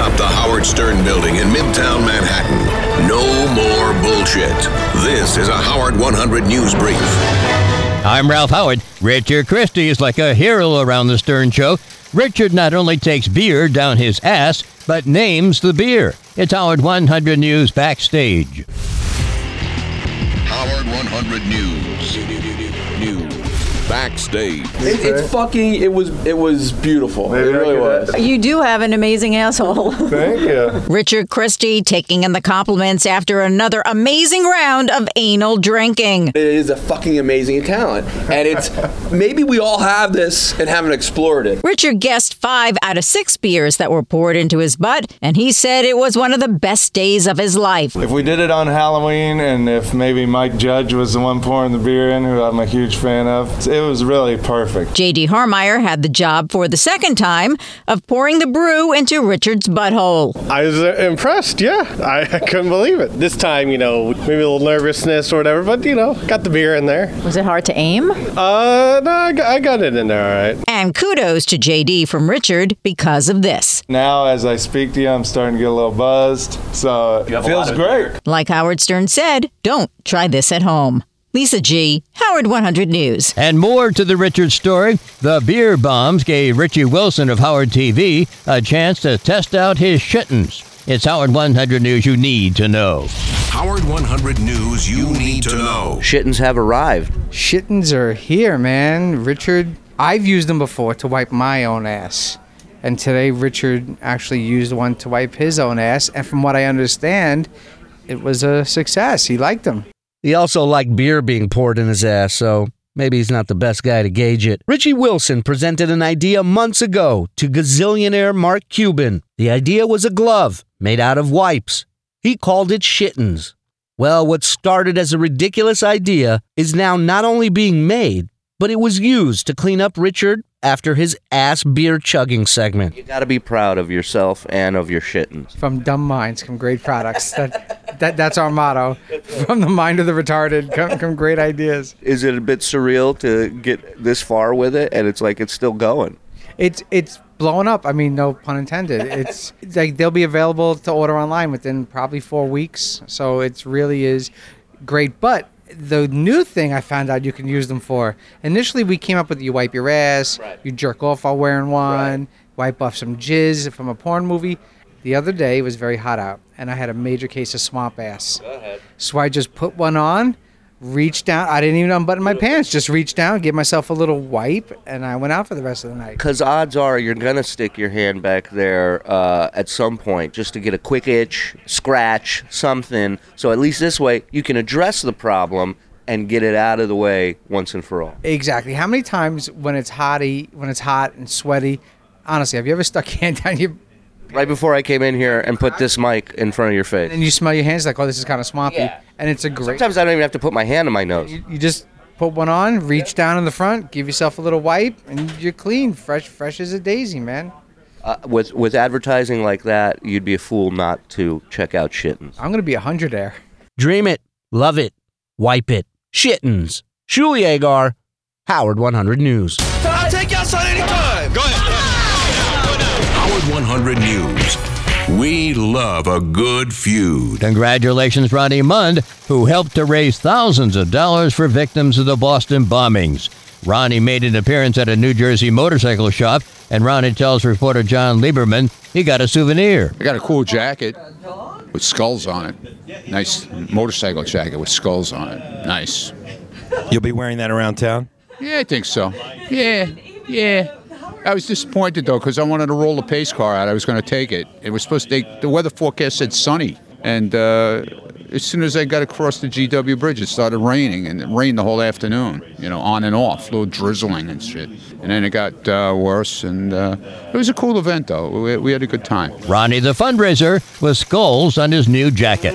atop the Howard Stern building in Midtown Manhattan. No more bullshit. This is a Howard 100 News Brief. I'm Ralph Howard. Richard Christie is like a hero around the Stern Show. Richard not only takes beer down his ass, but names the beer. It's Howard 100 News Backstage. Howard 100 News. News. Backstage. It, it's fucking. It was. It was beautiful. Maybe it really was. You do have an amazing asshole. Thank you. Richard Christie taking in the compliments after another amazing round of anal drinking. It is a fucking amazing talent, and it's maybe we all have this and haven't explored it. Richard guessed five out of six beers that were poured into his butt, and he said it was one of the best days of his life. If we did it on Halloween, and if maybe Mike Judge was the one pouring the beer in, who I'm a huge fan of, it was really perfect. J.D. Harmeyer had the job for the second time of pouring the brew into Richard's butthole. I was uh, impressed. Yeah, I, I couldn't believe it. This time, you know, maybe a little nervousness or whatever, but you know, got the beer in there. Was it hard to aim? Uh, no, I got, I got it in there, all right. And kudos to J.D. from Richard because of this. Now, as I speak to you, I'm starting to get a little buzzed, so it feels great. Like Howard Stern said, don't try this at home. Lisa G., Howard 100 News. And more to the Richard story. The beer bombs gave Richie Wilson of Howard TV a chance to test out his shittens. It's Howard 100 News you need to know. Howard 100 News you need to know. Shittens have arrived. Shittens are here, man. Richard, I've used them before to wipe my own ass. And today, Richard actually used one to wipe his own ass. And from what I understand, it was a success. He liked them. He also liked beer being poured in his ass, so maybe he's not the best guy to gauge it. Richie Wilson presented an idea months ago to gazillionaire Mark Cuban. The idea was a glove made out of wipes. He called it Shittens. Well, what started as a ridiculous idea is now not only being made, but it was used to clean up Richard after his ass beer chugging segment. You gotta be proud of yourself and of your shittens. From dumb minds come great products. that, that that's our motto. From the mind of the retarded come, come great ideas. Is it a bit surreal to get this far with it and it's like it's still going? It's it's blowing up. I mean, no pun intended. It's it's like they'll be available to order online within probably four weeks. So it really is great. But the new thing I found out you can use them for. Initially, we came up with you wipe your ass, you jerk off while wearing one, wipe off some jizz from a porn movie. The other day it was very hot out, and I had a major case of swamp ass. So I just put one on, reached down. I didn't even unbutton my pants. Just reached down, give myself a little wipe, and I went out for the rest of the night. Because odds are you're gonna stick your hand back there uh, at some point just to get a quick itch, scratch, something. So at least this way you can address the problem and get it out of the way once and for all. Exactly. How many times when it's hotty, when it's hot and sweaty, honestly, have you ever stuck your hand down your Right before I came in here and put this mic in front of your face. and you smell your hands like, oh, this is kind of swampy, Yeah. and it's a great. Sometimes I don't even have to put my hand on my nose. you, you just put one on, reach down in the front, give yourself a little wipe, and you're clean, fresh, fresh as a daisy, man. Uh, with with advertising like that, you'd be a fool not to check out Shittens. I'm gonna be a hundred there. Dream it, love it, wipe it. Shittens. Shuli Egar, Howard 100 News. I'll take your son 100 News. We love a good feud. Congratulations, Ronnie Mund, who helped to raise thousands of dollars for victims of the Boston bombings. Ronnie made an appearance at a New Jersey motorcycle shop, and Ronnie tells reporter Jon Leiberman he got a souvenir. I got a cool jacket with skulls on it. Nice motorcycle jacket with skulls on it. Nice. You'll be wearing that around town? Yeah, I think so. Yeah, yeah. I was disappointed though because I wanted to roll the pace car out. I was going to take it. It was supposed to. They, the weather forecast said sunny, and uh, as soon as I got across the GW bridge, it started raining, and it rained the whole afternoon. You know, on and off, a little drizzling and shit. And then it got uh, worse, and uh, it was a cool event though. We, we had a good time. Ronnie the fundraiser with skulls on his new jacket.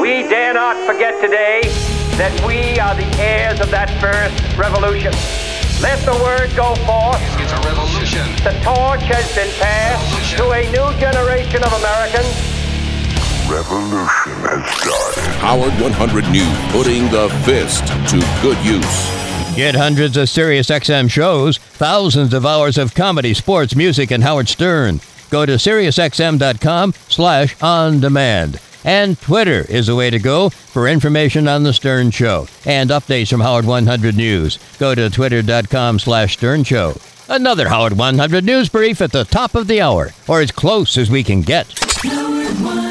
We dare not forget today that we are the heirs of that first revolution. Let the word go forth. It's a revolution. The torch has been passed to a new generation of Americans. Revolution has started. Howard 100 News, putting the fist to good use. Get hundreds of Sirius XM shows, thousands of hours of comedy, sports, music, and Howard Stern. go to SiriusXM.com slash on demand. And Twitter is the way to go for information on The Stern Show and updates from Howard 100 News. Go to twitter.com slash Stern Show. Another Howard 100 News Brief at the top of the hour, or as close as we can get. Howard 100.